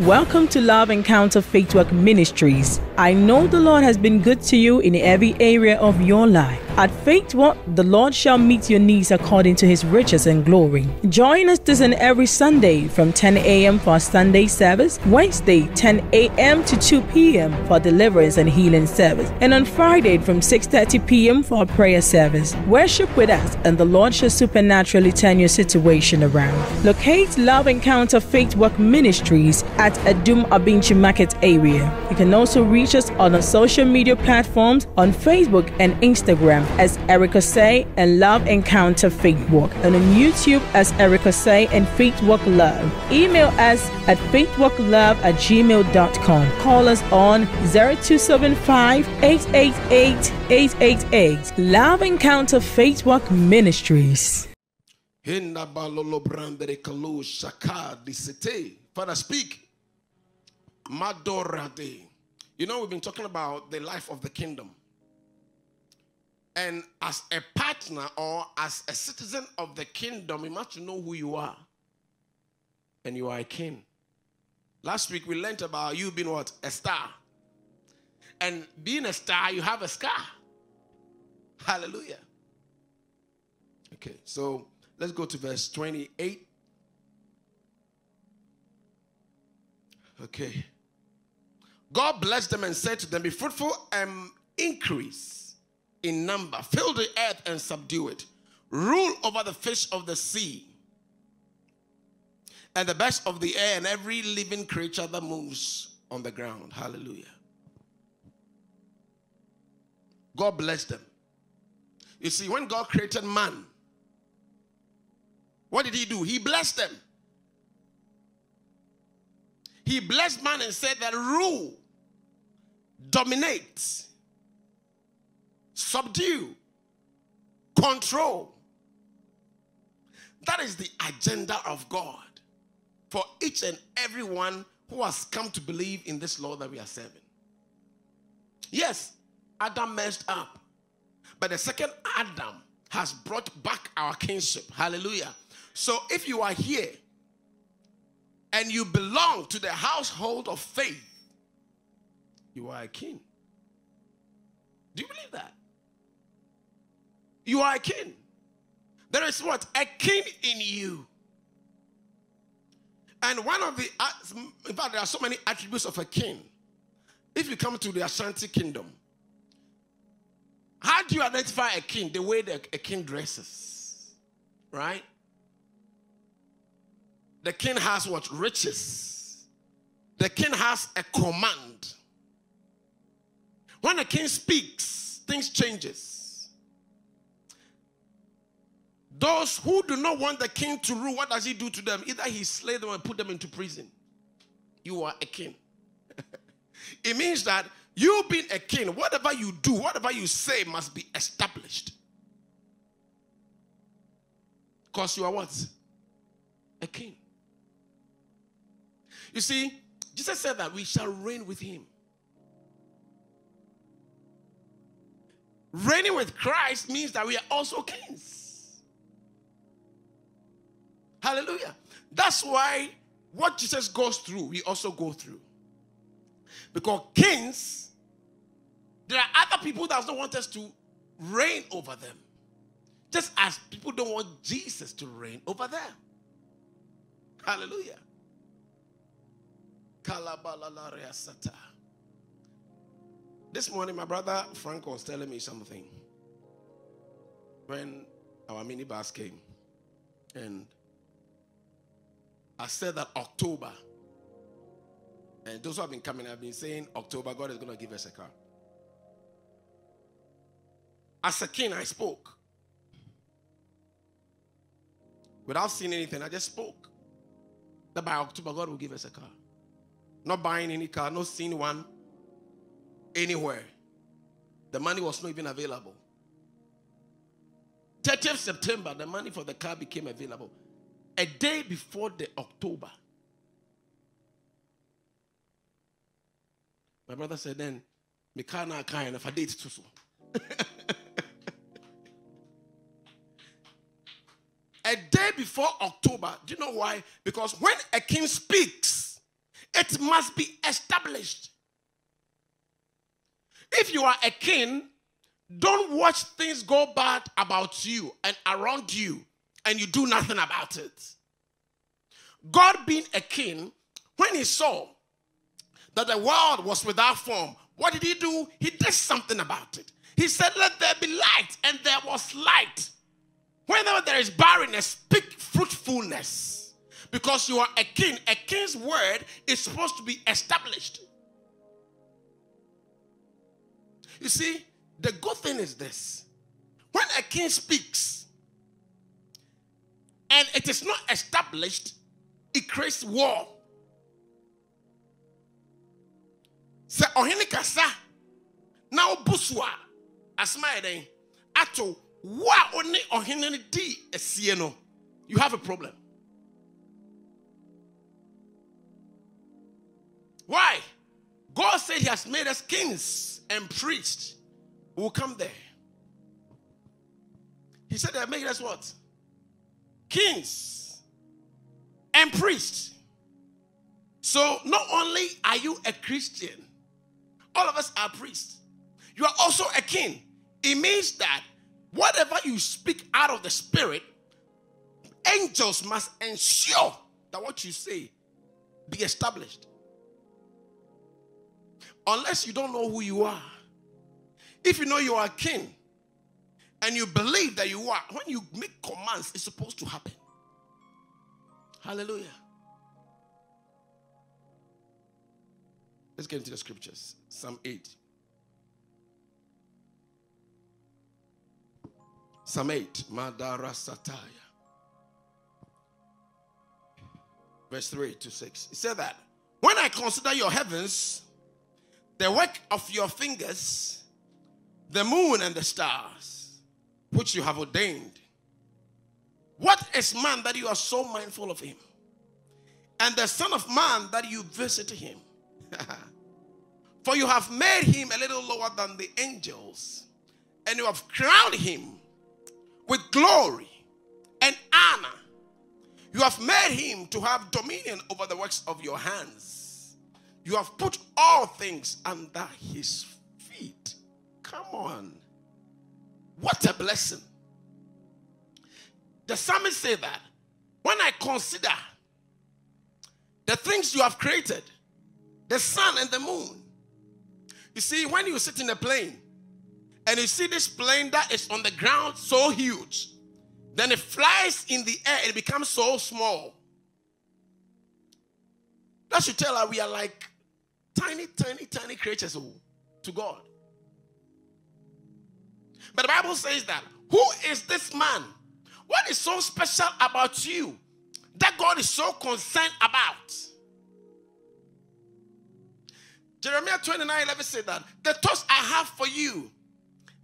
Welcome to Love Encounter Faith Walk Ministries. I know the Lord has been good to you in every area of your life. At Faith Walk, the Lord shall meet your needs according to his riches and glory. Join us this and every Sunday from 10 a.m. for Sunday service, Wednesday 10 a.m. to 2 p.m. for deliverance and healing service, and on Friday from 6:30 p.m. for prayer service. Worship with us, and the Lord shall supernaturally turn your situation around. Locate Love Encounter Faith Walk Ministries at Adum Abinchi Market area. You can also reach us on our social media platforms on Facebook and Instagram as Erica Say and Love Encounter Faith Walk, and on YouTube as Erica Say and Faith Walk Love. Email us at faithwalklove at gmail.com. Call us on 0275 888 888. Love Encounter Faith Walk Ministries. Father, speak. Madorade. You know, we've been talking about the life of the kingdom. And as a partner or as a citizen of the kingdom, you must know who you are. And you are a king. Last week we learned about you being what? A star. And being a star, you have a scar. Hallelujah. Okay, so let's go to verse 28. Okay. God blessed them and said to them, Be fruitful and increase in number, fill the earth and subdue it, rule over the fish of the sea and the best of the air and every living creature that moves on the ground. Hallelujah. God blessed them. You see, when God created man, what did he do? He blessed them. He blessed man and said that rule, dominate, subdue, control. That is the agenda of God for each and everyone who has come to believe in this law that we are serving. Yes, Adam messed up, but the second Adam has brought back our kingship. Hallelujah. So if you are here and you belong to the household of faith, you are a king. Do you believe that? You are a king. There is what? A king in you. And one of the, in fact, there are so many attributes of a king. If you come to the Ashanti kingdom, how do you identify a king? The way that a king dresses, right? The king has what? Riches. The king has a command. When a king speaks, things changes. Those who do not want the king to rule, what does he do to them? Either he slay them or put them into prison. You are a king. it means that you being a king, whatever you do, whatever you say must be established. Because you are what? A king. You see, Jesus said that we shall reign with him. Reigning with Christ means that we are also kings. Hallelujah. That's why what Jesus goes through, we also go through. Because kings, there are other people that don't want us to reign over them. Just as people don't want Jesus to reign over them. Hallelujah. This morning, my brother Frank was telling me something when our minibus came. And I said that October, and those who have been coming have been saying October, God is going to give us a car. As a king, I spoke. Without seeing anything, I just spoke. That by October, God will give us a car. Not buying any car, not seeing one anywhere. The money was not even available. 30th September, the money for the car became available. A day before the October. My brother said, then, me car now kind of a date too soon. a day before October. Do you know why? Because when a king speaks, it must be established. If you are a king, don't watch things go bad about you and around you and you do nothing about it. God, being a king, when he saw that the world was without form, what did he do? He did something about it. He said, Let there be light, and there was light. Whenever there is barrenness, speak fruitfulness. Because you are a king. A king's word is supposed to be established. You see, the good thing is this when a king speaks and it is not established, it creates war. Sɛ ɔhene kasa na ɔbu so a asoma yɛ dɛn ato wo a ɔne ɔhene no di no you have a problem. Why? God said He has made us kings and priests. We will come there. He said they are made us what? Kings and priests. So not only are you a Christian, all of us are priests. You are also a king. It means that whatever you speak out of the spirit, angels must ensure that what you say be established. Unless you don't know who you are. If you know you are king and you believe that you are, when you make commands, it's supposed to happen. Hallelujah. Let's get into the scriptures. Psalm 8. Psalm 8. Madara Sataya. Verse 3 to 6. It said that when I consider your heavens, the work of your fingers, the moon and the stars, which you have ordained. What is man that you are so mindful of him? And the Son of Man that you visit him? For you have made him a little lower than the angels, and you have crowned him with glory and honor. You have made him to have dominion over the works of your hands. You have put all things under his feet. Come on. What a blessing. The psalmist say that when I consider the things you have created, the sun and the moon. You see, when you sit in a plane and you see this plane that is on the ground so huge, then it flies in the air, it becomes so small. That should tell us we are like tiny, tiny, tiny creatures oh, to God. But the Bible says that who is this man? What is so special about you that God is so concerned about? Jeremiah 29 11 said that the thoughts I have for you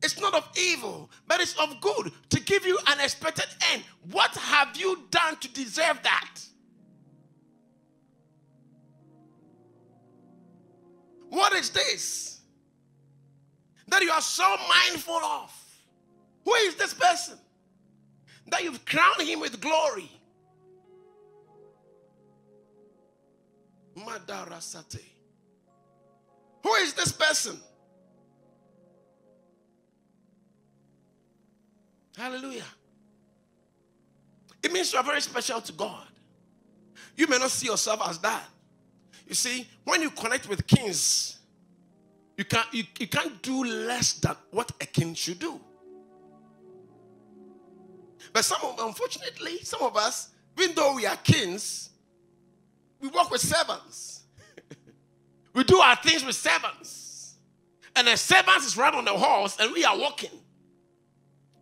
it's not of evil, but it's of good to give you an expected end. What have you done to deserve that? What is this that you are so mindful of? Who is this person that you've crowned him with glory? Madarasate. Who is this person? Hallelujah. It means you are very special to God. You may not see yourself as that. You see, when you connect with kings, you can't, you, you can't do less than what a king should do. But some of, unfortunately, some of us, even though we are kings, we work with servants. we do our things with servants. And the servants is right on the horse and we are walking.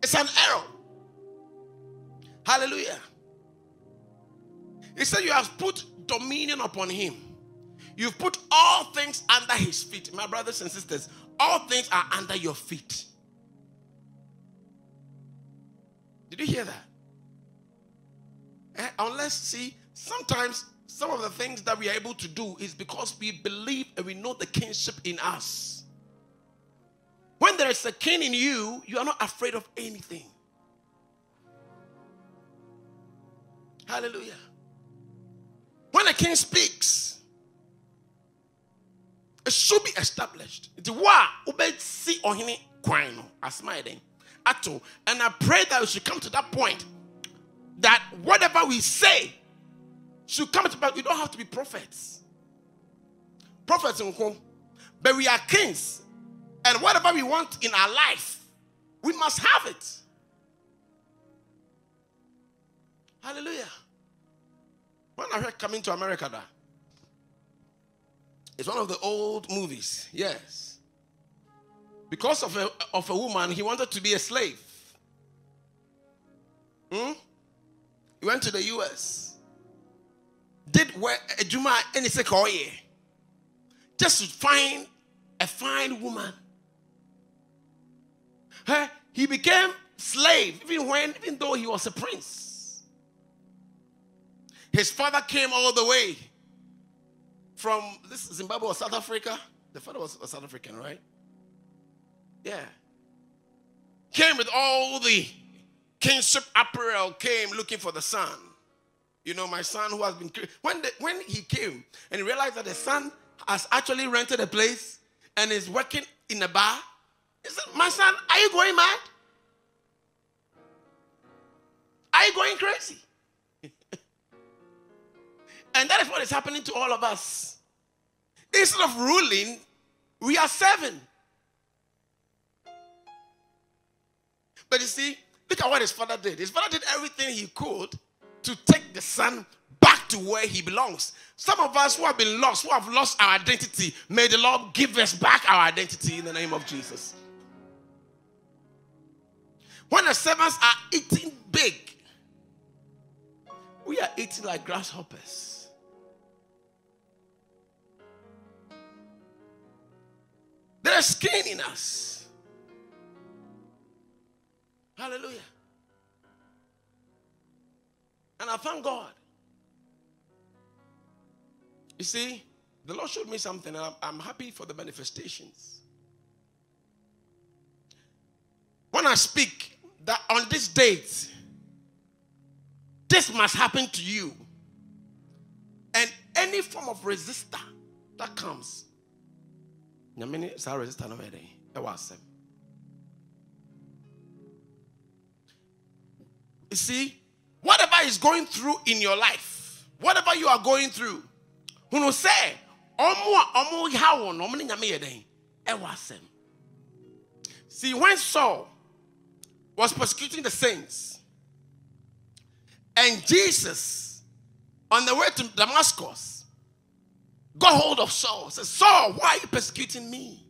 It's an error. Hallelujah. He said, You have put dominion upon him. You've put all things under his feet. My brothers and sisters, all things are under your feet. Did you hear that? Eh, unless, see, sometimes some of the things that we are able to do is because we believe and we know the kingship in us. When there is a king in you, you are not afraid of anything. Hallelujah. When a king speaks, It should be established. It's wa ube see ohini kwan no asma eden. Ato and I pray that we should come to that point that whatever we say should come to pass. We don't have to be prophets. Prophets in home, but we are kings, and whatever we want in our life, we must have it. Hallelujah. When I heard coming to America, that it's one of the old movies. Yes. Because of a, of a woman, he wanted to be a slave. Hmm? He went to the US. Did where a Juma any sekoye. Just to find a fine woman. He became slave even when even though he was a prince. His father came all the way from this Zimbabwe or South Africa. The father was a South African, right? Yeah. Came with all the kingship apparel, came looking for the son. You know, my son who has been when the, when he came and he realized that the son has actually rented a place and is working in a bar. He said, My son, are you going mad? Are you going crazy? And that is what is happening to all of us. Instead of ruling, we are serving. But you see, look at what his father did. His father did everything he could to take the son back to where he belongs. Some of us who have been lost, who have lost our identity, may the Lord give us back our identity in the name of Jesus. When the servants are eating big, we are eating like grasshoppers. There is skin in us. Hallelujah. And I thank God. You see, the Lord showed me something, and I'm, I'm happy for the manifestations. When I speak that on this date, this must happen to you, and any form of resistor that comes, nyamini saa resistor no ɛdɛn. You see, whatever is going through in your life, whatever you are going through, hunu sɛ ɔmo a ɔmo ha wɔn no ɔmo ne nyame. See, when Saul was persecuting the saints, and Jesus, on the way to Damascus, got hold of Saul. Said, Saul, why are you persecuting me?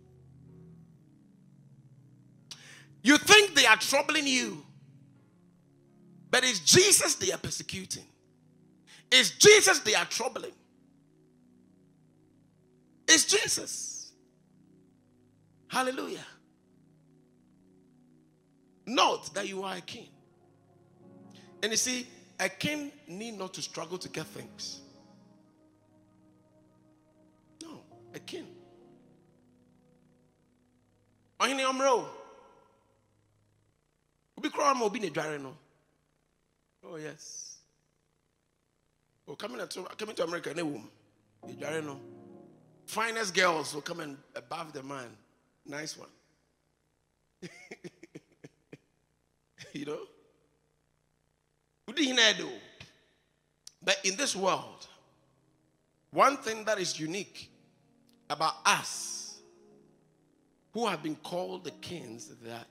You think they are troubling you, but it's Jesus they are persecuting. It's Jesus they are troubling. It's Jesus. Hallelujah. Note that you are a king. And you see, a king need not to struggle to get things. A king. Ɔhene ɔmmerɛ Obi kura ma obi na edware no. Oh yes. Oh, coming to coming to America, ne wom. Edware no. Finest girls will come and above the man. Nice one. you know? But in this world, one thing that is unique about us who have been called the kings that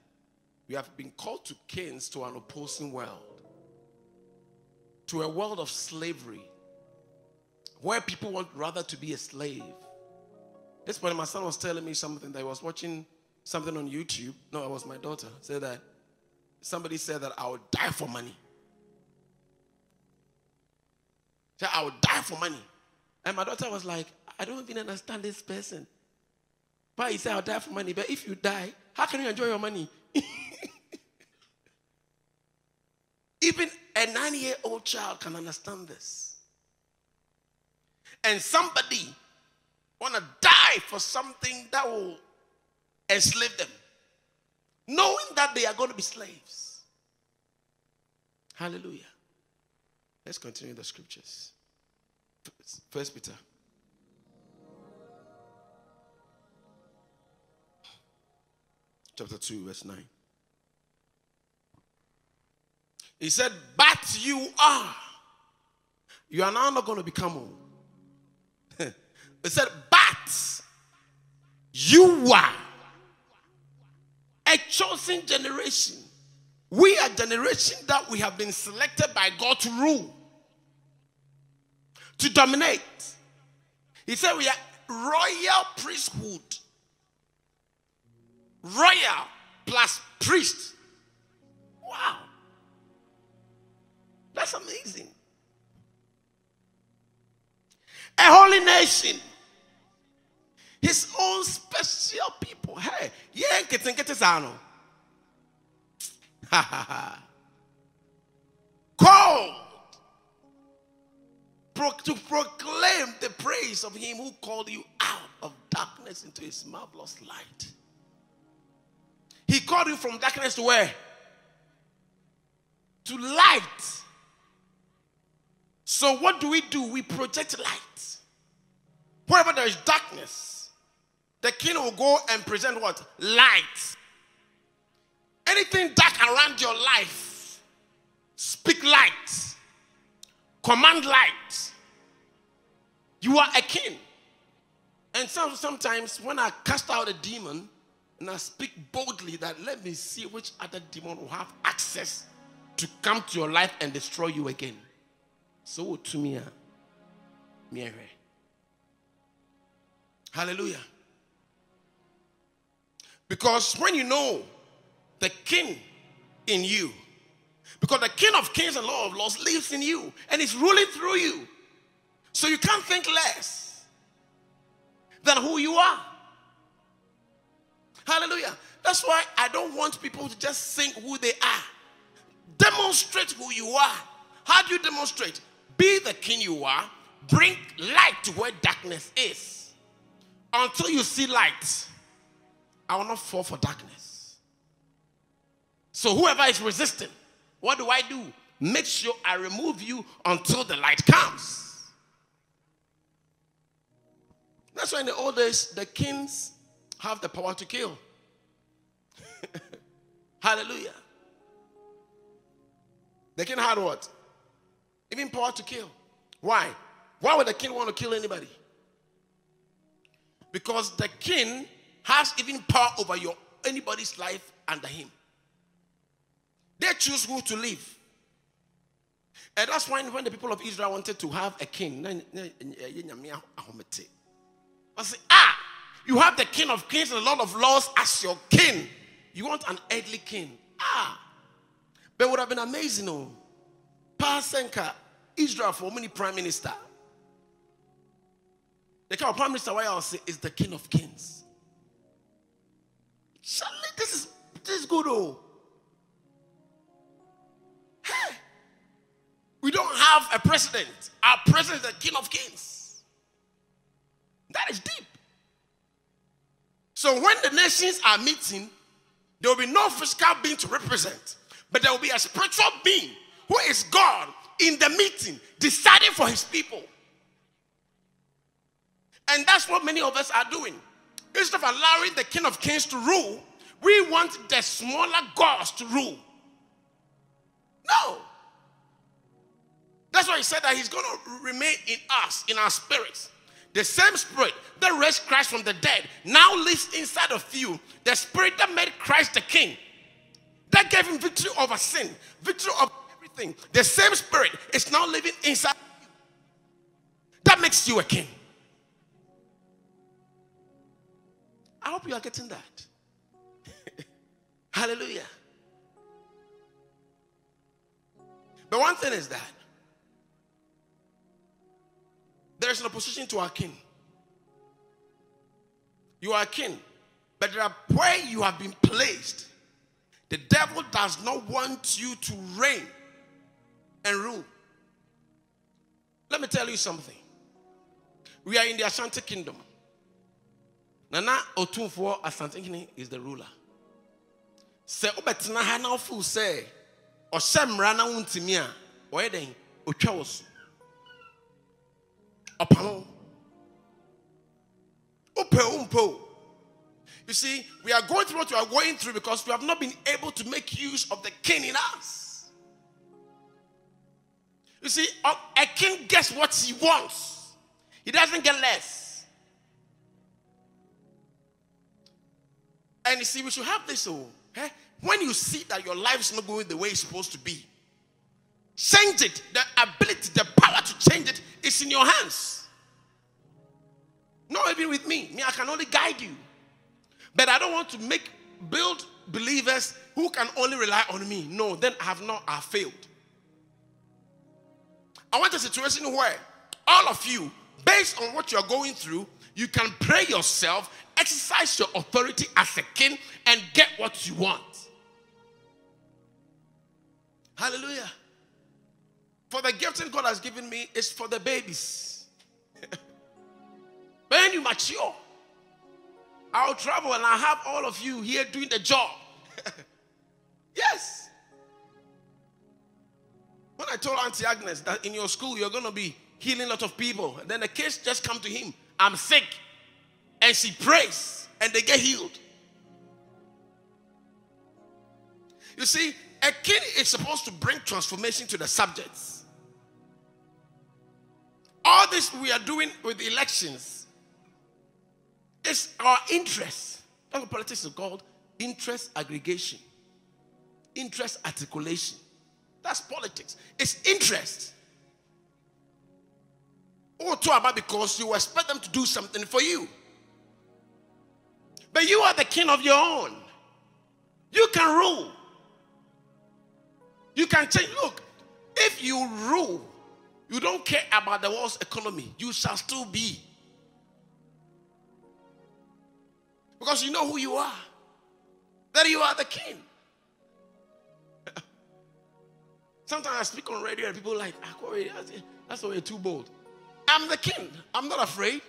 we have been called to kings to an opposing world, to a world of slavery, where people want rather to be a slave. This morning, my son was telling me something that I was watching something on YouTube. No, it was my daughter. Said that somebody said that I would die for money. Said I would die for money. And my daughter was like, I don't even understand this person. Why he said I'll die for money, but if you die, how can you enjoy your money? even a nine-year-old child can understand this. And somebody want to die for something that will enslave them knowing that they are going to be slaves. Hallelujah. Let's continue the scriptures. First Peter. Chapter 2, verse 9. He said, But you are. You are now not going to become old. he said, But you are a chosen generation. We are generation that we have been selected by God to rule, to dominate. He said we are royal priesthood. Royal plus priest. Wow. That's amazing. A holy nation. His own special people. Hey, yeah, Called to proclaim the praise of him who called you out of darkness into his marvelous light. He called you from darkness to where? To light. So, what do we do? We project light. Wherever there is darkness, the king will go and present what? Light. Anything dark around your life, speak light, command light. You are a king. And some, sometimes when I cast out a demon I speak boldly that let me see which other demon will have access to come to your life and destroy you again. So to me, Hallelujah. Because when you know the king in you. Because the king of kings and lord of lords lives in you and is ruling through you. So you can't think less than who you are. Hallelujah. That's why I don't want people to just think who they are. Demonstrate who you are. How do you demonstrate? Be the king you are. Bring light to where darkness is. Until you see light, I will not fall for darkness. So whoever is resisting, what do I do? Make sure I remove you until the light comes. That's why in the old days, the kings have the power to kill. Hallelujah. The king had what? Even power to kill. Why? Why would the king want to kill anybody? Because the king has even power over your anybody's life under him. They choose who to live. And that's why when the people of Israel wanted to have a king, I say, ah, you have the king of kings and a lot of laws as your king. You want an earthly king. Ah, but would have been amazing, oh. Pasenka, Israel for many prime minister. The kind of prime minister why I'll say is the king of kings. Surely this is this is good, oh. Hey, we don't have a president. Our president is the king of kings. That is deep. So when the nations are meeting, there will be no physical being to represent, but there will be a spiritual being who is God in the meeting, deciding for his people. And that's what many of us are doing. Instead of allowing the King of Kings to rule, we want the smaller gods to rule. No. That's why he said that he's going to remain in us, in our spirits. The same spirit that raised Christ from the dead now lives inside of you. The spirit that made Christ the king, that gave him victory over sin, victory over everything. The same spirit is now living inside you. That makes you a king. I hope you are getting that. Hallelujah. But one thing is that there is an opposition to our king. You are a king, but there are where you have been placed. The devil does not want you to reign and rule. Let me tell you something. We are in the Ashanti kingdom. Nana Otumfuo Asante is the ruler. Say, Obetna Hana Fu say, ɔhyɛ mmara na a ɔpam wopɛ wo mpo You see, we are going through what we are going through because we have not been able to make use of the king in us. You see, a king gets what he wants, he doesn't get less. And you see, we should have this. Oh, eh? when you see that your life is not going the way it's supposed to be, change it. The ability, the power to change it is in your hands. Not even with me. Me, I can only guide you. But I don't want to make build believers who can only rely on me. No, then I have not I failed. I want a situation where all of you, based on what you're going through, you can pray yourself, exercise your authority as a king, and get what you want. Hallelujah. For the gifting God has given me is for the babies. when you mature, I'll travel and i have all of you here doing the job. yes. When I told Auntie Agnes that in your school you're going to be healing a lot of people, then the kids just come to him, I'm sick. And she prays and they get healed. You see, a king is supposed to bring transformation to the subjects. All this we are doing with elections it's our interest. That's what politics is called interest aggregation, interest articulation. That's politics. It's interest. Or to about because you expect them to do something for you. But you are the king of your own. You can rule. You can change. Look, if you rule, you don't care about the world's economy, you shall still be Because you know who you are. That you are the king. Sometimes I speak on radio and people like, ah, that's why you're too bold. I'm the king. I'm not afraid.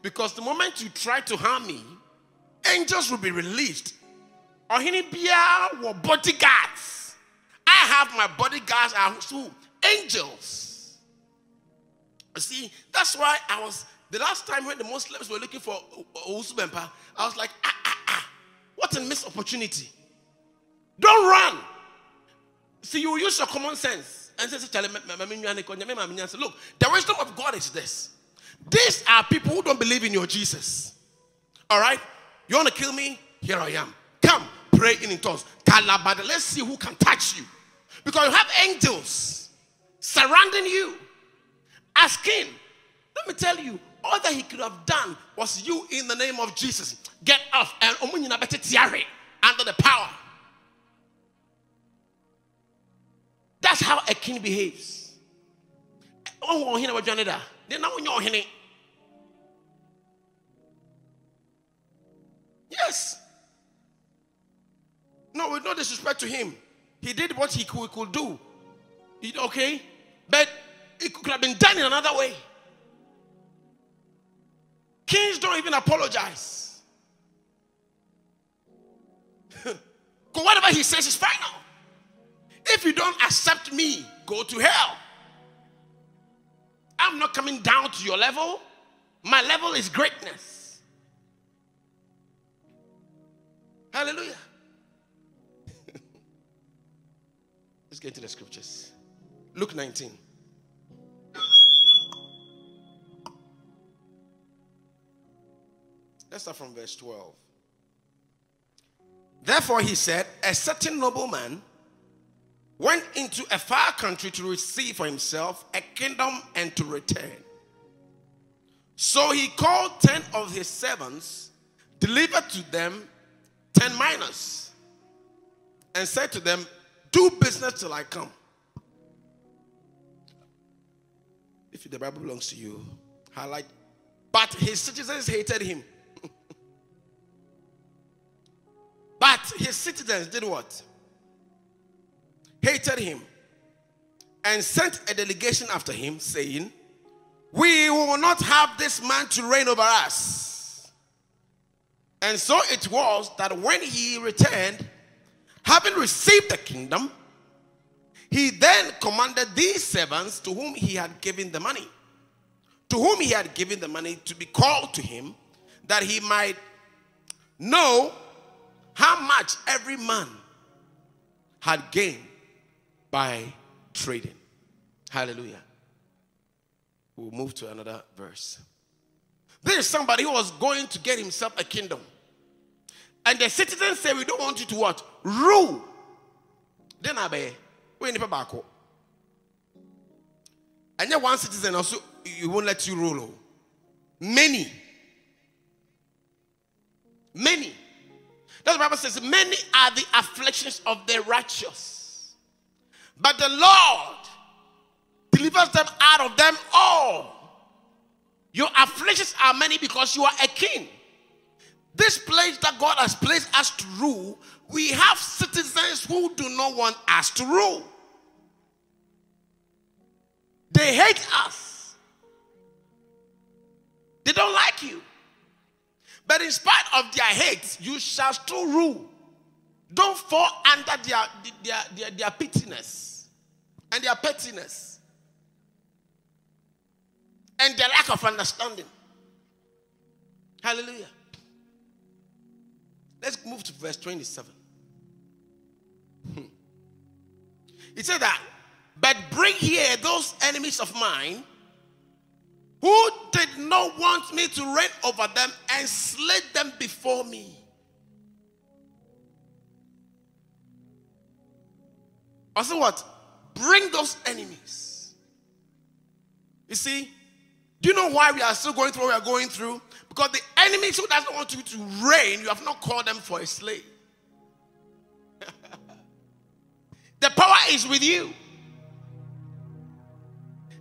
Because the moment you try to harm me, angels will be released. Or bodyguards. I have my bodyguards are who? Angels. You See, that's why I was the last time when the Muslims were looking for Usubempa, I was like, ah, ah, ah, what a missed opportunity. Don't run. See, you use your common sense and say, look, the wisdom of God is this. These are people who don't believe in your Jesus. All right? You want to kill me? Here I am. Pray in tongues. Let's see who can touch you. Because you have angels surrounding you. asking. let me tell you, all that he could have done was you in the name of Jesus. Get off and under the power. That's how a king behaves. Yes. No, with no disrespect to him. He did what he could, could do. okay? But it could have been done in another way. Kings don't even apologize. Because whatever he says is final. If you don't accept me, go to hell. I'm not coming down to your level. My level is greatness. Hallelujah. Let's get into the scriptures. Luke 19. Let's start from verse 12. Therefore, he said, A certain nobleman went into a far country to receive for himself a kingdom and to return. So he called ten of his servants, delivered to them ten minas, and said to them, Do business till I come. If the Bible belongs to you, highlight. But his citizens hated him But his citizens did what? Hated him and sent a delegation after him, saying, We will not have this man to reign over us. And so it was that when he returned, having received the kingdom, he then commanded these servants to whom he had given the money, to whom he had given the money to be called to him, that he might know how much every man had gained by trading. Hallelujah. We'll move to another verse. This is somebody who was going to get himself a kingdom. And the citizens say, We don't want you to what? Rule. Then I be, we need back. And then one citizen also, you won't let you rule. Oh. Many. Many. That's the Bible says, Many are the afflictions of the righteous. But the Lord delivers them out of them all. Your afflictions are many because you are a king. This place that God has placed us to rule, we have citizens who do not want us to rule. They hate us. They don't like you. But in spite of their hate, you shall still rule. Don't fall under their, their, their, their and their pettiness and their lack of understanding. Hallelujah. Let's move to verse 27. Hmm. It said that, but bring here those enemies of mine who did not want me to reign over them and slay them before me. Also, what? Bring those enemies. You see, do you know why we are still going through what we are going through? Because the enemies who doesn't want you to reign, you have not called them for a slave. the power is with you.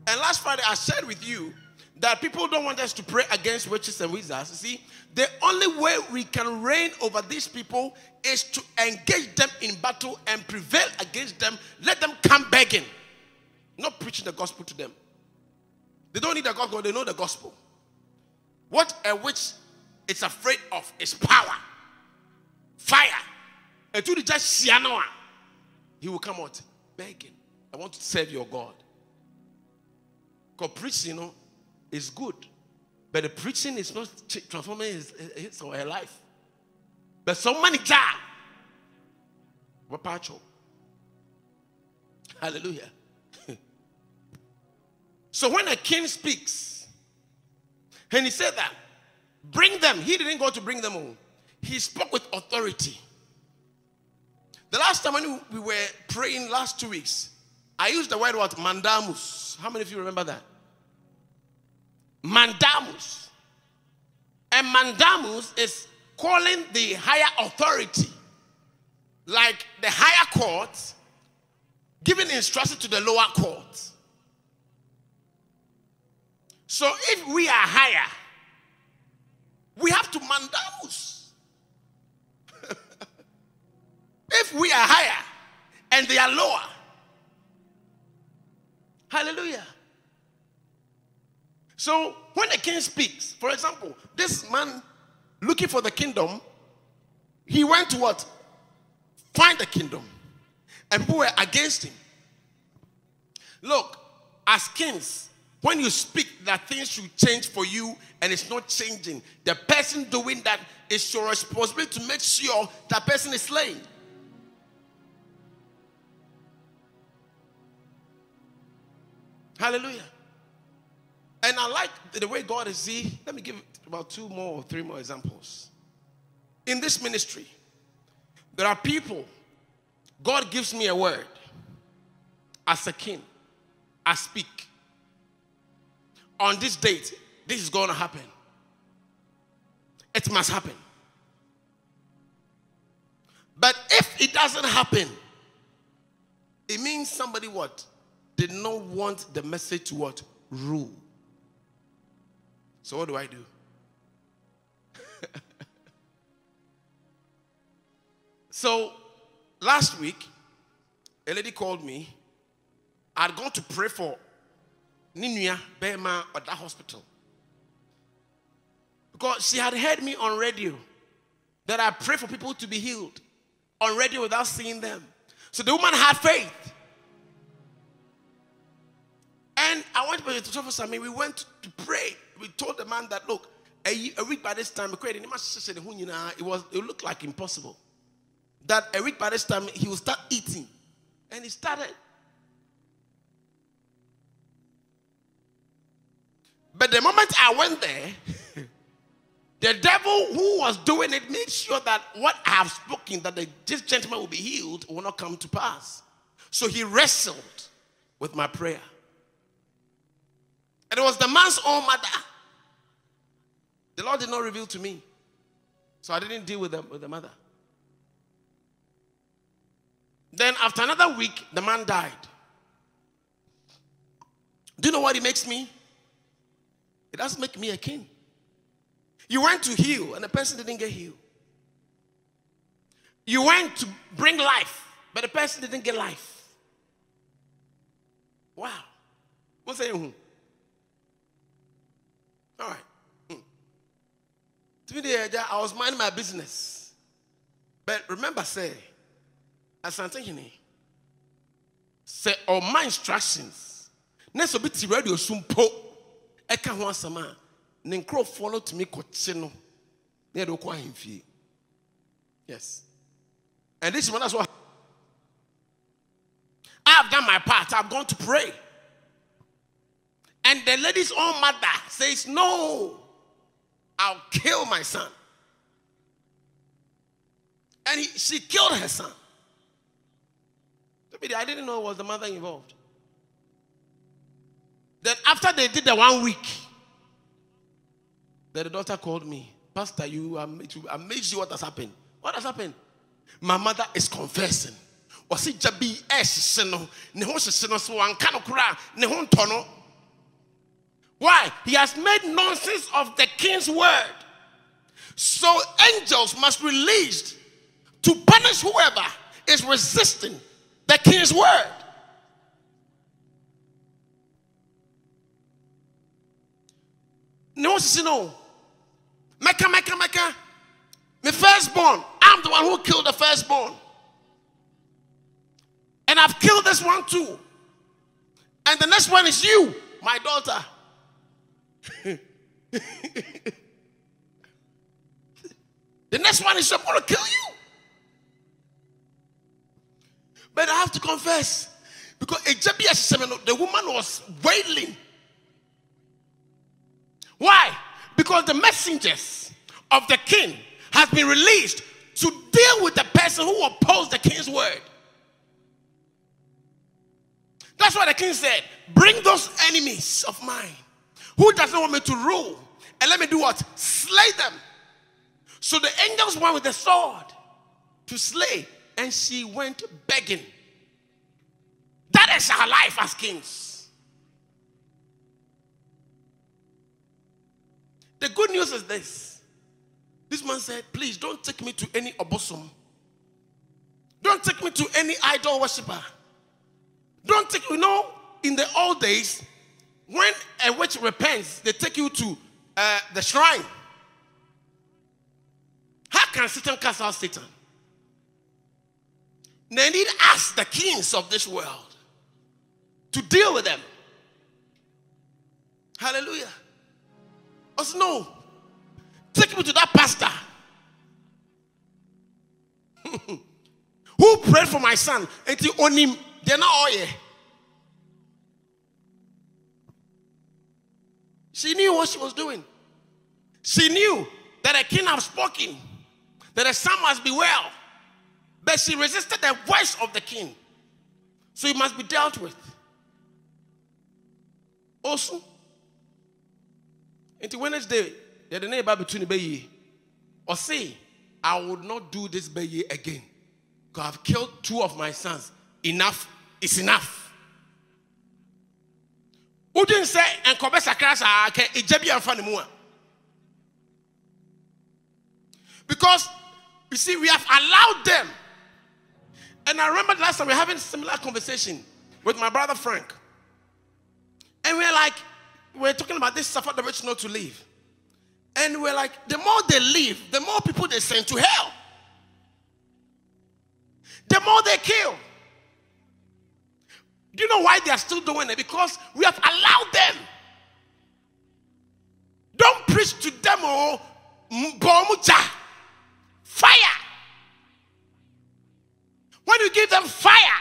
And last Friday, I shared with you that people don't want us to pray against witches and wizards. You see, the only way we can reign over these people is to engage them in battle and prevail against them. Let them come begging, not preaching the gospel to them. They don't need the gospel, they know the gospel. What a witch is afraid of is power, fire. And to the just he will come out begging. I want to serve your God. Because preaching, you know, is good. But the preaching is not transforming his, his or her life. But so many die. Hallelujah. so when a king speaks, and he said that, bring them. He didn't go to bring them home. He spoke with authority. The last time when we were praying last two weeks, I used the word what? Mandamus. How many of you remember that? Mandamus. And mandamus is calling the higher authority, like the higher court, giving instruction to the lower court. So if we are higher, we have to mandamus. if we are higher and they are lower, hallelujah. So when the king speaks, for example, this man looking for the kingdom, he went to what? Find the kingdom. And people were against him. Look, as kings, when you speak that things should change for you and it's not changing, the person doing that is your responsibility to make sure that person is slain. Hallelujah. And I like the way God is. See, let me give about two more or three more examples. In this ministry, there are people, God gives me a word. As a king, I speak. On this date, this is going to happen. It must happen. But if it doesn't happen, it means somebody what? Did not want the message to what? Rule. So what do I do? so last week, a lady called me. I'd gone to pray for Ninuya Bema at that hospital. Because she had heard me on radio that I pray for people to be healed on radio without seeing them. So the woman had faith. And I went to. I mean, we went to pray. We told the man that, look, a, a week by this time, it was it looked like impossible. That a week by this time he will start eating. And he started. But the moment I went there, the devil who was doing it made sure that what I have spoken, that the, this gentleman will be healed, will not come to pass. So he wrestled with my prayer. And it was the man's own mother. The Lord did not reveal to me. So I didn't deal with them with the mother. Then after another week, the man died. Do you know what he makes me? It doesn't make me a king. You went to heal, and the person didn't get healed. You went to bring life, but the person didn't get life. Wow. What's that? All right. Hmm. Me, I was minding my business. But remember, say, as I'm thinking, say, all my instructions, will be to radio soon po, eka ho asama, ne nkrofo no tumi kɔkye no, ne yɛde wokɔ ahemfie. Yes. And this one, that's I've done my part. I've gone to pray. And the lady's own mother says, No, I'll kill my son. And he, she killed her son. I didn't know it was the mother involved. Then after they did the one week, then the daughter called me. Pastor, you amazed you what has happened. What has happened? My mother is confessing. Was it Jabi S? Ne ho sese no so anka no kura ne ho why? He has made nonsense of the king's word. So angels must be released to punish whoever is resisting the king's word. No, says no. Mecca, Mecca, Mecca. The firstborn. I'm the one who killed the firstborn. And I've killed this one too. And the next one is you, my daughter. the next one is I'm going to kill you. But I have to confess, because the woman was wailing. Why? Because the messengers of the king has been released to deal with the person who opposed the king's word. That's why the king said, Bring those enemies of mine who doesn't want me to rule? And let me do what? Slay them. So the angels went with the sword to slay, and she went begging. That is her life as kings. The good news is this. This man said, Please don't take me to any obosom. Don't take me to any idol worshiper. Don't take, you know, in the old days, when a witch repents, they take you to uh, the shrine. How can Satan cast out Satan? They need us, the kings of this world, to deal with them. Hallelujah. Also, no. Take me to that pastor who prayed for my son. And he only they're not all here. She knew what she was doing. She knew that a king had spoken, that a son must be well. But she resisted the voice of the king. So it must be dealt with. Also, into Wednesday, the neighbor between the or say, I would not do this bay again. Because I've killed two of my sons. Enough is enough. Wodin sɛ nkɔbɛ sakra saa kɛ egya bi amfa ne mu a because you see we have allowed them. And i remember last time we were having similar conversation with my brother frank. And we are like we are talking about this suffer the rich not to leave and we're like the more they leave the more people they send to hell the more they kill Do you know why they are still doing it? Because we have allowed them. Don't preach to them, oh, bomucha. Fire. When you give them fire,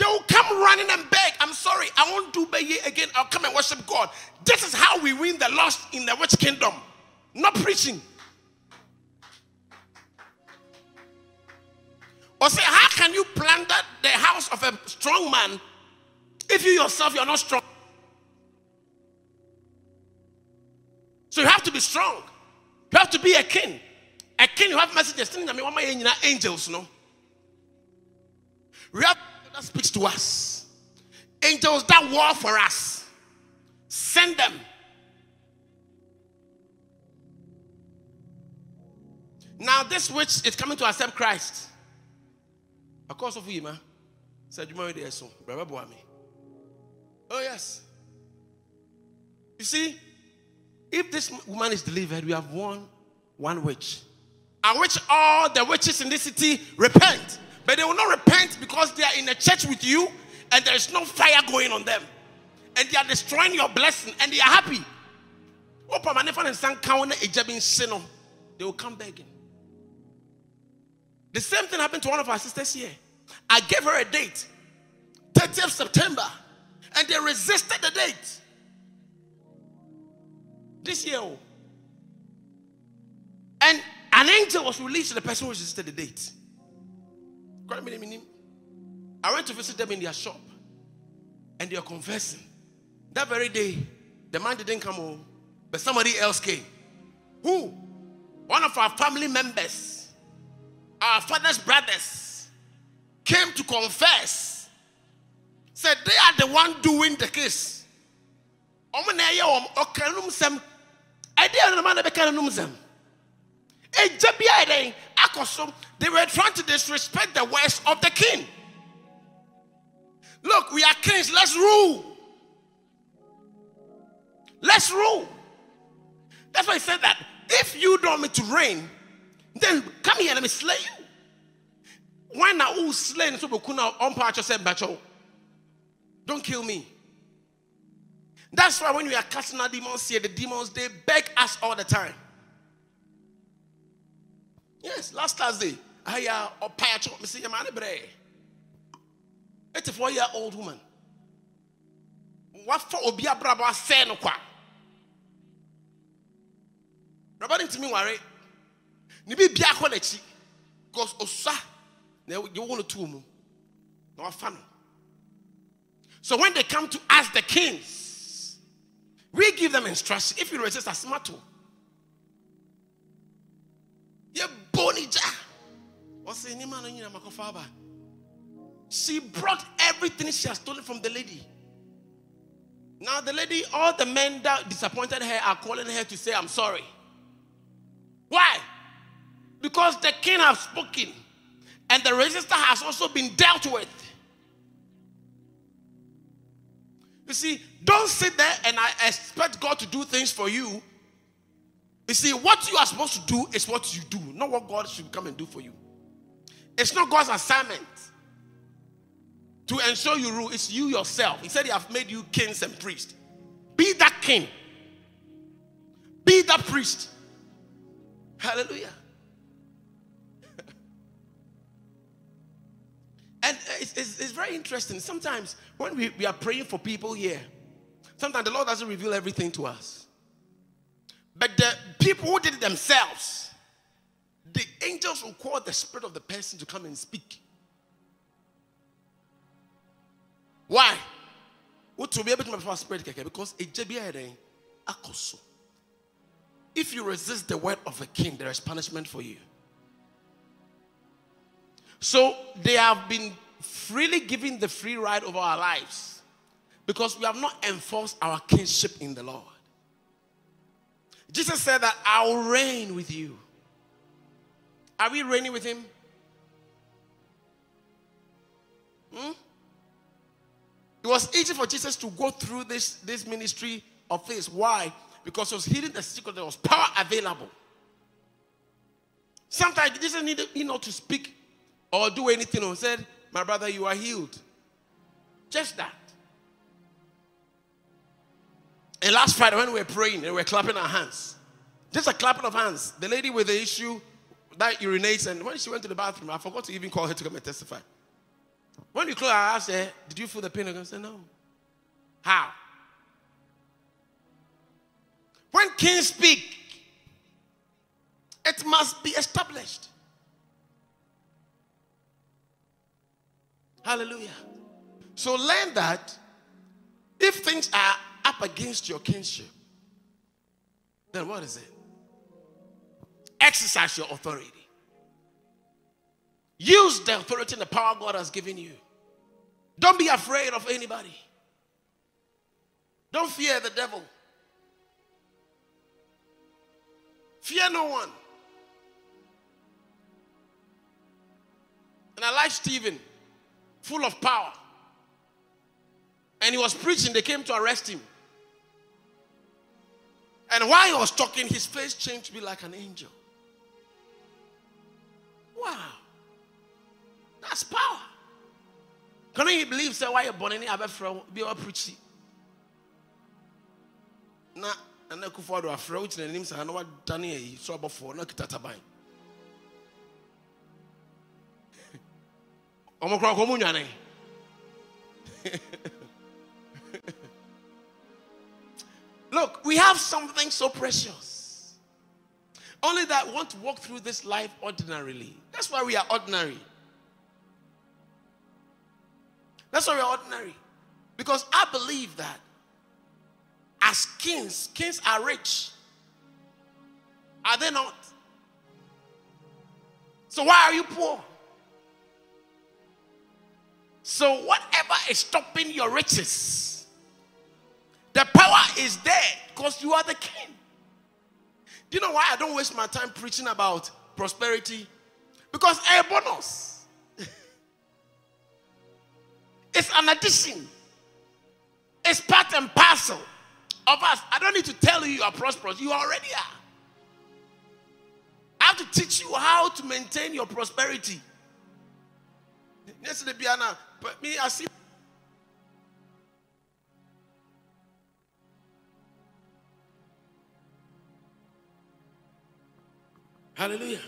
they will come running and beg. I'm sorry, I won't do Beye again. I'll come and worship God. This is how we win the lost in the rich kingdom. Not preaching. Or say, how can you plunder the house of a strong man if you yourself you're not strong? So you have to be strong. You have to be a king. A king, you have messages. Angels, no. We have that speaks to us. Angels that war for us. Send them. Now, this witch is coming to accept Christ. Of course, of you, man. Said you married so brother me. Oh, yes. You see, if this woman is delivered, we have won one witch. And which all the witches in this city repent. But they will not repent because they are in a church with you and there is no fire going on them. And they are destroying your blessing and they are happy. They will come begging. The same thing happened to one of our sisters here. I gave her a date, 30th September, and they resisted the date. This year. Oh. And an angel was released to the person who resisted the date. I went to visit them in their shop and they are confessing. That very day, the man didn't come home, but somebody else came. Who? One of our family members, our father's brothers, came to confess. Said they are the one doing the case. They were trying to disrespect the words of the king. Look, we are kings, let's rule. Let's rule. That's why he said that if you don't want me to reign, then come here, let me slay you. Why not who slain so kuna on bacho? Don't kill me. That's why when we are casting out demons here, the demons they beg us all the time. Yes, last Thursday, I uh patch me see a man bre. 84 year old woman. What for obi abraba say no kwa. Rabbi to me worry. Ni bi bia n'akyi. Because osa you want to mu. No afa So when they come to ask the kings, we give them instruction. If you resist, asmato. She brought everything she has stolen from the lady. Now, the lady, all the men that disappointed her are calling her to say, I'm sorry. Why? Because the king has spoken and the register has also been dealt with. You see, don't sit there and I expect God to do things for you you see, what you are supposed to do is what you do, not what God should come and do for you. It's not God's assignment to ensure you rule, it's you yourself. He said, He have made you kings and priests. Be that king, be that priest. Hallelujah. and it's, it's, it's, very interesting. Sometimes when we, we are praying for people here, sometimes the Lord doesn't reveal everything to us. But the people who did it themselves, the angels will call the spirit of the person to come and speak. Why? What to be able to my spirit because if you resist the word of a king, there is punishment for you. So they have been freely given the free ride over our lives because we have not enforced our kingship in the Lord. Jesus said that I'll reign with you. Are we reigning with him? Hmm? It was easy for Jesus to go through this, this ministry of his. Why? Because he was hidden the secret, there was power available. Sometimes Jesus needed you know to speak or do anything. He said, My brother, you are healed. Just that. And last Friday, when we were praying and we were clapping our hands, just a clapping of hands, the lady with the issue that urinates, and when she went to the bathroom, I forgot to even call her to come and testify. When you close, I asked her, Did you feel the pain? I said, No. How? When kings speak, it must be established. Hallelujah. So learn that if things are up against your kinship, then what is it? Exercise your authority. Use the authority and the power God has given you. Don't be afraid of anybody. Don't fear the devil. Fear no one. And I like Stephen, full of power. And he was preaching, they came to arrest him. And while he was talking, his face changed to be like an angel. Wow. That's power. Can you believe say why you're born in a from be a preachy? Na na kufu do afra which na nim say na what done yi so abofo na kitataban. Omo kra ko Look, we have something so precious. Only that want to walk through this life ordinarily. That's why we are ordinary. That's why we are ordinary. Because I believe that as kings, kings are rich. Are they not? So why are you poor? So whatever is stopping your riches, the power is there because you are the king. Do you know why I don't waste my time preaching about prosperity? Because a bonus. it's an addition. It's part and parcel of us. I don't need to tell you you are prosperous. You already are. I have to teach you how to maintain your prosperity. Yesterday, Biana, but me, I see. Hallelujah.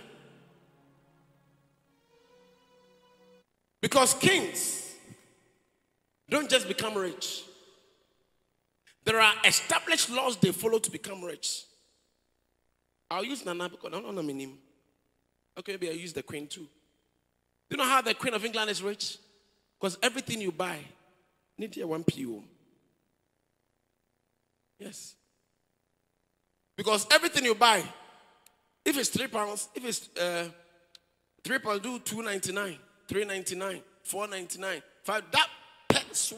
Because kings don't just become rich. There are established laws they follow to become rich. I'll use Nana because I don't know name. Okay, maybe I'll use the queen too. Do you know how the queen of England is rich? Because everything you buy, need here one PO. Yes. Because everything you buy, if it's three pounds, if it's uh, three pounds, do two ninety nine, three ninety nine, four ninety nine, five. That pence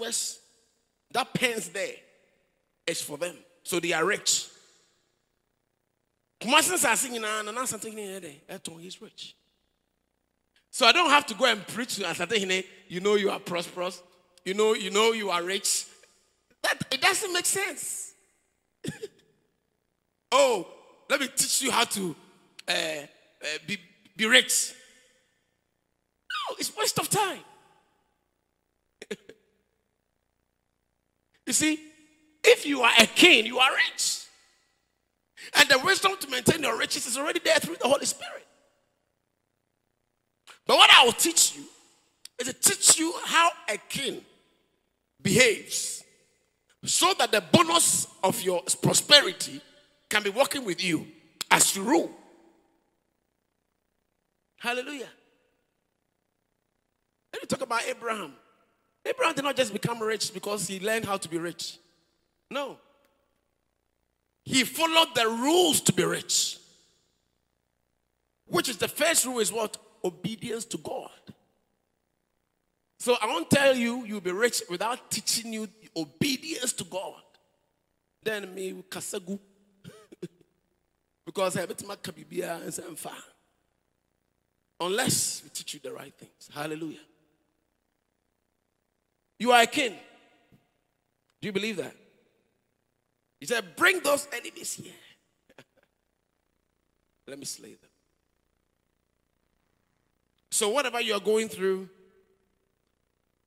that pence there is for them, so they are rich. Kumasin are singing and now something here. He's rich. So I don't have to go and preach to Asantehene, you know you are prosperous, you know, you know you are rich. That it doesn't make sense. oh, let me teach you how to uh, uh, be, be rich. No, it's waste of time. you see, if you are a king, you are rich. And the wisdom to maintain your riches is already there through the Holy Spirit. But what I will teach you is to teach you how a king behaves so that the bonus of your prosperity can be working with you as you rule. Hallelujah. Let me talk about Abraham. Abraham did not just become rich because he learned how to be rich. No. He followed the rules to be rich. Which is the first rule is what? Obedience to God. So I won't tell you you'll be rich without teaching you obedience to God. Then me kasagu. because I bet my and Unless we teach you the right things. Hallelujah. You are a king. Do you believe that? He said, Bring those enemies here. Let me slay them. So, whatever you're going through,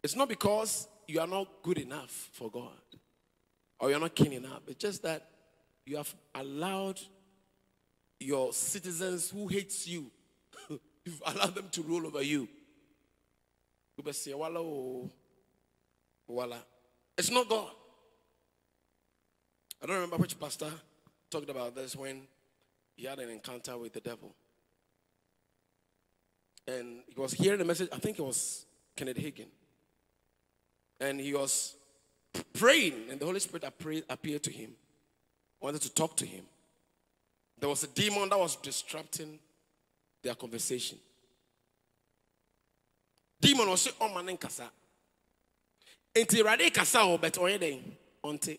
it's not because you are not good enough for God or you're not king enough. It's just that you have allowed your citizens who hates you, you've allowed them to rule over you. It's not God. I don't remember which pastor talked about this when he had an encounter with the devil. And he was hearing the message, I think it was Kenneth Hagin. And he was praying, and the Holy Spirit appeared to him, wanted to talk to him. There was a demon that was disrupting their conversation. Demon was Oh, man, kasa. Enti rade kasa o bet onye den onte.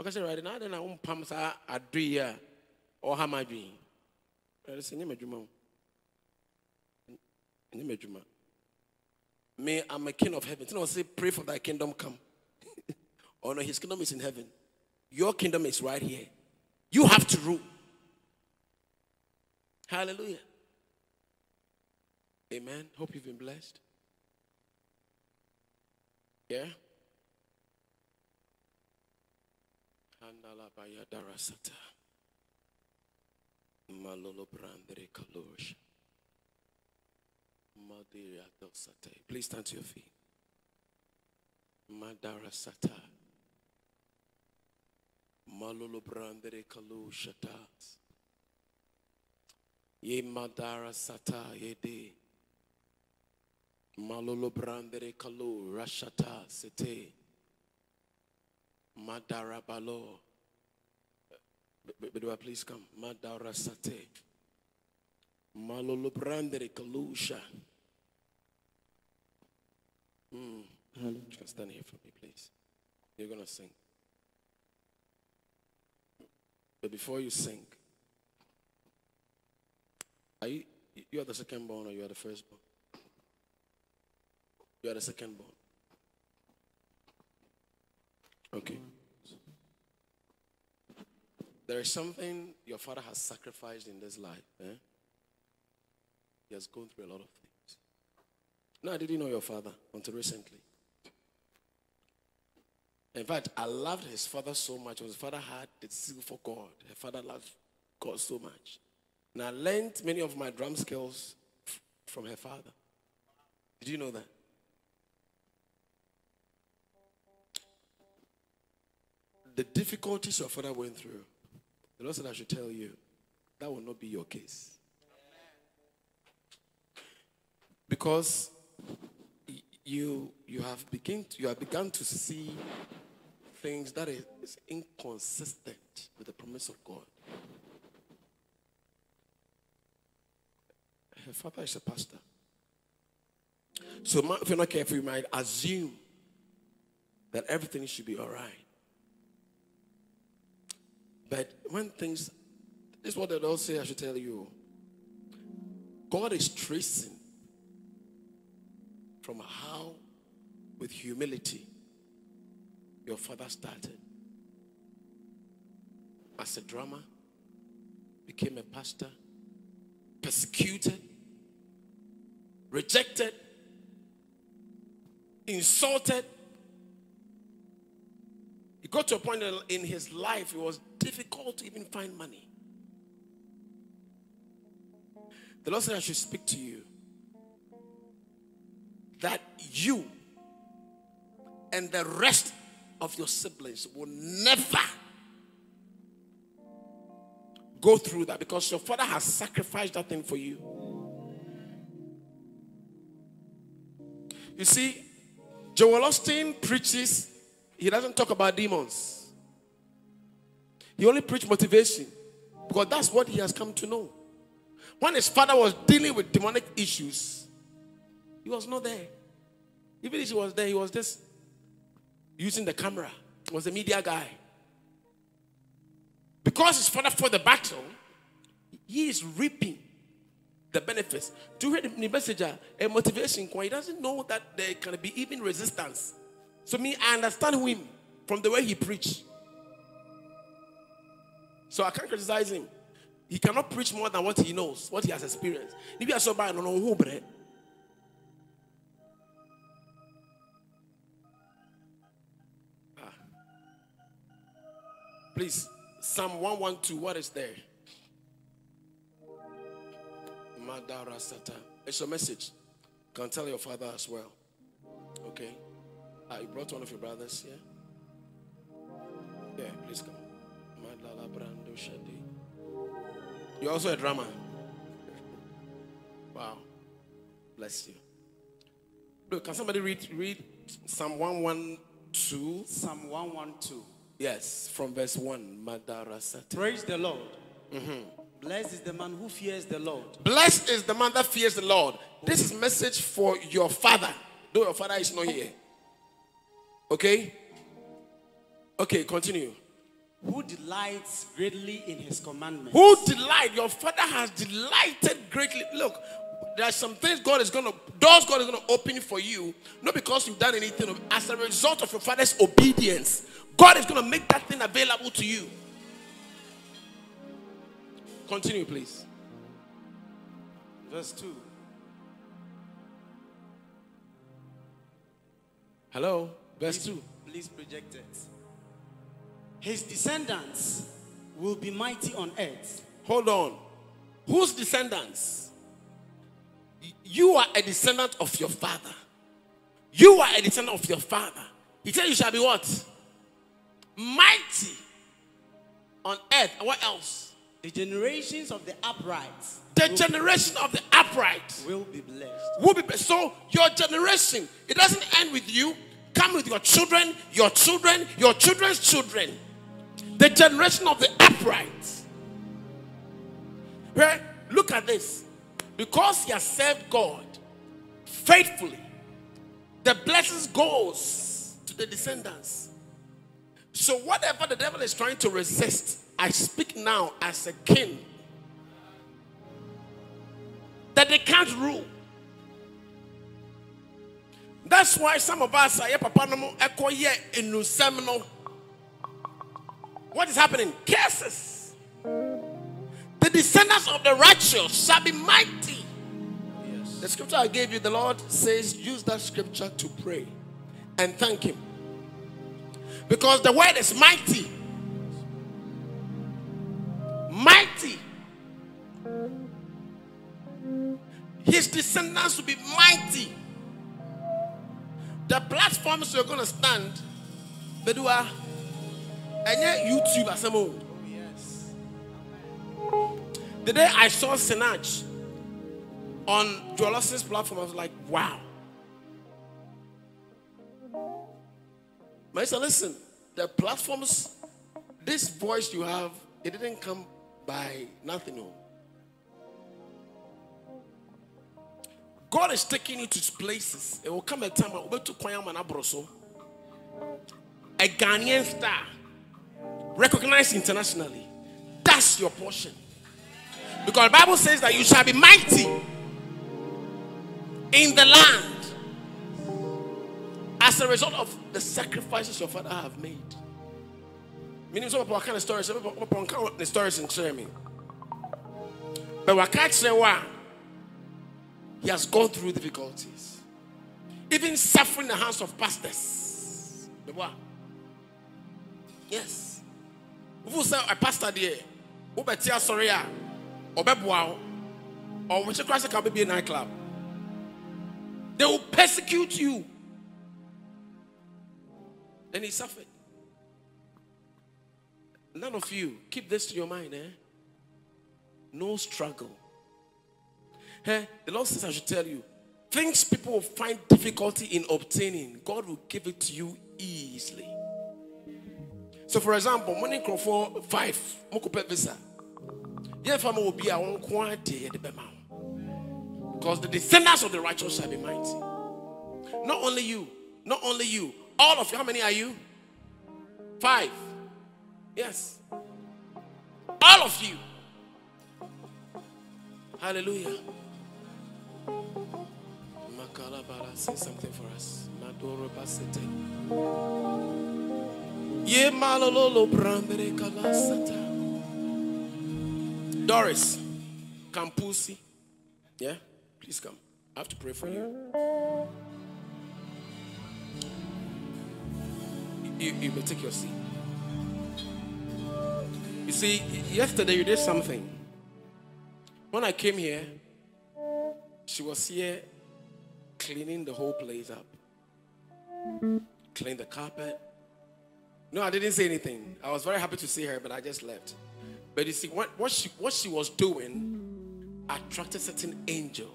Okay, say rade na na um sa adui a or ha madwi. Rade say nyem adwuma o. Nyem adwuma. Me, I'm a king of heaven. You know, say, pray for thy kingdom come. oh no, his kingdom is in heaven. Your kingdom is right here. You have to rule. Hallelujah. Amen. Hope you've been blessed. Yeah? Please stand to your feet. Madara. Malolo brandere. Ye madara sata yede. Malolo brandere kalu rashata sete. Madara balo. Bedua, please come. Madara sate. Malolo brandere kalusha. Mm. You can stand here for me, please. You're going to sing. But before you sing, are you, you are the second born or you are the first born? You are the second born. Okay. There is something your father has sacrificed in this life. Eh? He has gone through a lot of things. No, I didn't know your father until recently. In fact, I loved his father so much. His father had the zeal for God. Her father loved God so much. And I learned many of my drum skills from her father. Did you know that? The difficulties your father went through, the Lord said I should tell you, that will not be your case. Because you you have begin to, you have begun to see things that is inconsistent with the promise of God. Her father is a pastor. So if you're not careful, you might assume that everything should be all right. But when things, this is what the Lord say I should tell you. God is tracing from how, with humility, your father started as a drummer, became a pastor, persecuted, rejected, insulted. He got to a point in his life it was difficult to even find money. The Lord said, I should speak to you that you and the rest of your siblings will never go through that because your father has sacrificed that thing for you. You see, Joel Osteen preaches, he doesn't talk about demons. He only preaches motivation because that's what he has come to know. When his father was dealing with demonic issues, he was not there. Even if he was there, he was just using the camera, he was a media guy. Because his father fought the battle, he is reaping the benefits. To read the messenger, uh, a motivation, he doesn't know that there can be even resistance. So me, I understand him from the way he preached. So I can't criticize him. He cannot preach more than what he knows, what he has experienced. If you are so don't know who, but. Ah. Please, Psalm 112, what is there? Madara Sata. It's a message. Can tell your father as well. Okay. Ah, you brought one of your brothers, yeah? Yeah, please come. Madala Brando Shadi. You're also a drummer. Wow. Bless you. Look, can somebody read read Psalm 112? Psalm 112. Yes, from verse 1. Madara Sata. Praise the Lord. Blessed is the man who fears the Lord. Blessed is the man that fears the Lord. This is message for your father, though your father is not here. Okay? Okay, continue. Who delights greatly in his commandments. Who delight? Your father has delighted greatly. Look, there are some things God is gonna doors God is gonna open for you, not because you've done anything, as a result of your father's obedience. God is gonna make that thing available to you. Continue, please. Verse 2. Hello, verse 2. Please project it. His descendants will be mighty on earth. Hold on. Whose descendants? You are a descendant of your father. You are a descendant of your father. He said, You shall be what? Mighty on earth. What else? The generations of the upright The generation of the upright will be blessed. will be blessed. So, your generation, it doesn't end with you. Come with your children, your children, your children's children. The generation of the upright. Right? Look at this. Because he has served God faithfully, the blessings goes to the descendants. So whatever the devil is trying to resist, I speak now as a king that they can't rule. That's why some of us are here, papa no echo here in no. What is happening? Curses. The descendants of the righteous shall be mighty. The scripture I gave you, the Lord says, use that scripture to pray and thank Him. Because the word is mighty. Mighty. His descendants will be mighty. The platforms you're going to stand, Bedua, and yet YouTube as a mode. The day I saw Sinach on Joel platform, I was like, wow. Said, listen, the platforms, this voice you have, it didn't come by nothing. No. God is taking you to places. It will come a time when to Abroso, a Ghanaian star, recognized internationally. That's your portion. Because the Bible says that you shall be mighty in the land as a result of the sacrifices your father have made. Meaning some people kind of stories, people can't the stories in Jeremy. But what can't say why he has gone through difficulties, even suffering the hands of pastors. The what? Yes. Who say a pastor there? Who bet you sorry? Or? Or which Christ can be a nightclub? They will persecute you. And he suffered. None of you keep this to your mind, eh? No struggle. Eh? The Lord says I should tell you things people will find difficulty in obtaining, God will give it to you easily. So, for example, money crop for five, mokope visa. Yeah, family will be our own quantity because the descendants of the righteous shall be mighty. Not only you, not only you, all of you. How many are you? Five. Yes. All of you. Hallelujah. Makalabara, say something for us. Madoro basete. Ye malololo brambere kalasata. Doris, Kampusi. Yeah, please come. I have to pray for you. You, you may take your seat. You see, yesterday you did something. When I came here, she was here cleaning the whole place up. Clean the carpet. No, I didn't say anything. I was very happy to see her, but I just left. But you see, what, what, she, what she was doing attracted certain angel.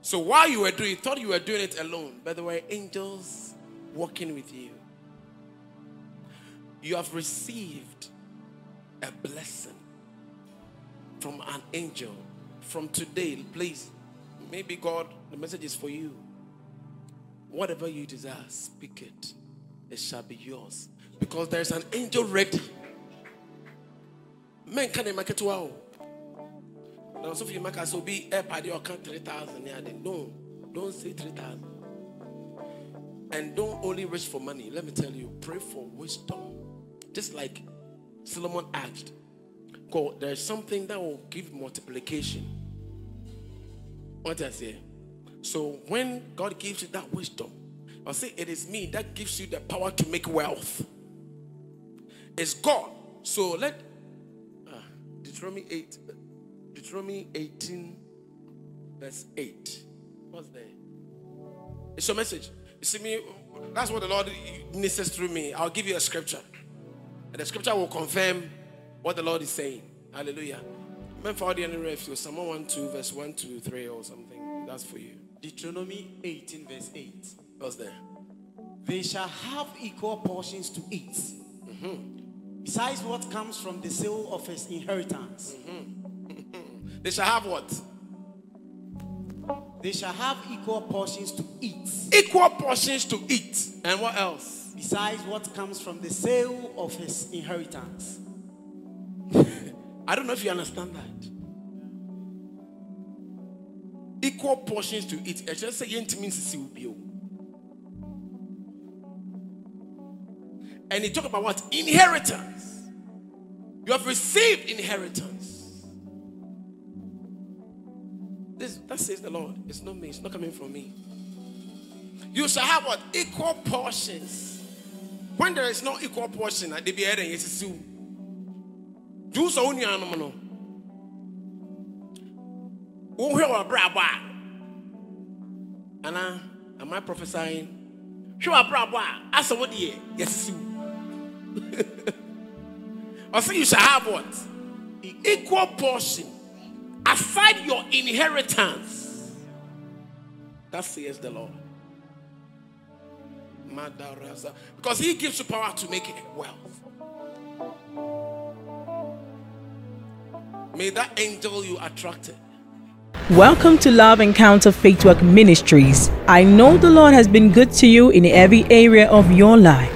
So while you were doing, you thought you were doing it alone, but there were angels walking with you. You have received a blessing from an angel. From today, please, maybe God, the message is for you. Whatever you desire, speak it. It shall be yours. Because there's an angel ready. Men can make it wow. Now, so if you make us be a party or count 3,000, yeah, then no, don't say 3,000. And don't only wish for money. Let me tell you, pray for wisdom. Just like Solomon asked, God, there's something that will give multiplication. What I say? So when God gives you that wisdom, I say it is me that gives you the power to make wealth. It's God. So let uh, Deuteronomy 8, Deuteronomy 18, verse 8. What's there? It's your message. You see me, that's what the Lord ministers through me. I'll give you a scripture. And the scripture will confirm what the Lord is saying. Hallelujah. Remember for the if you Psalm 1 2, verse 1 to 3 or something. That's for you. Deuteronomy 18, verse 8. What's there? They shall have equal portions to eat. Mm-hmm. Besides what comes from the sale of his inheritance. Mm-hmm. they shall have what? They shall have equal portions to eat. Equal portions to eat. And what else? Besides what comes from the sale of his inheritance. I don't know if you understand that. Equal portions to eat. I just say And he talk about what? Inheritance. You have received inheritance. This that says the Lord. It's not me, it's not coming from me. You shall have what? Equal portions. When there is no equal portion, they be adding yes do so only animal. Who hear a braba? Anna, am I prophesying? Show a braba. As a what year? Yes, I say you shall have what? Equal portion. Aside your inheritance. That says the Lord. Because he gives you power to make wealth. May that angel you attracted Welcome to Love Encounter Faith Walk Ministries. I know the Lord has been good to you in every area of your life.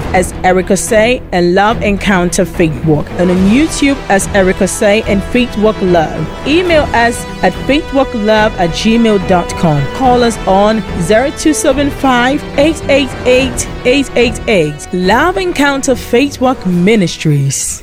as Erica Say and Love Encounter Faith Walk, and on YouTube as Erica Say and Faith Walk Love. Email us at faithwalklove at gmail.com. Call us on 0275 888 888. Love Encounter Faith Walk Ministries.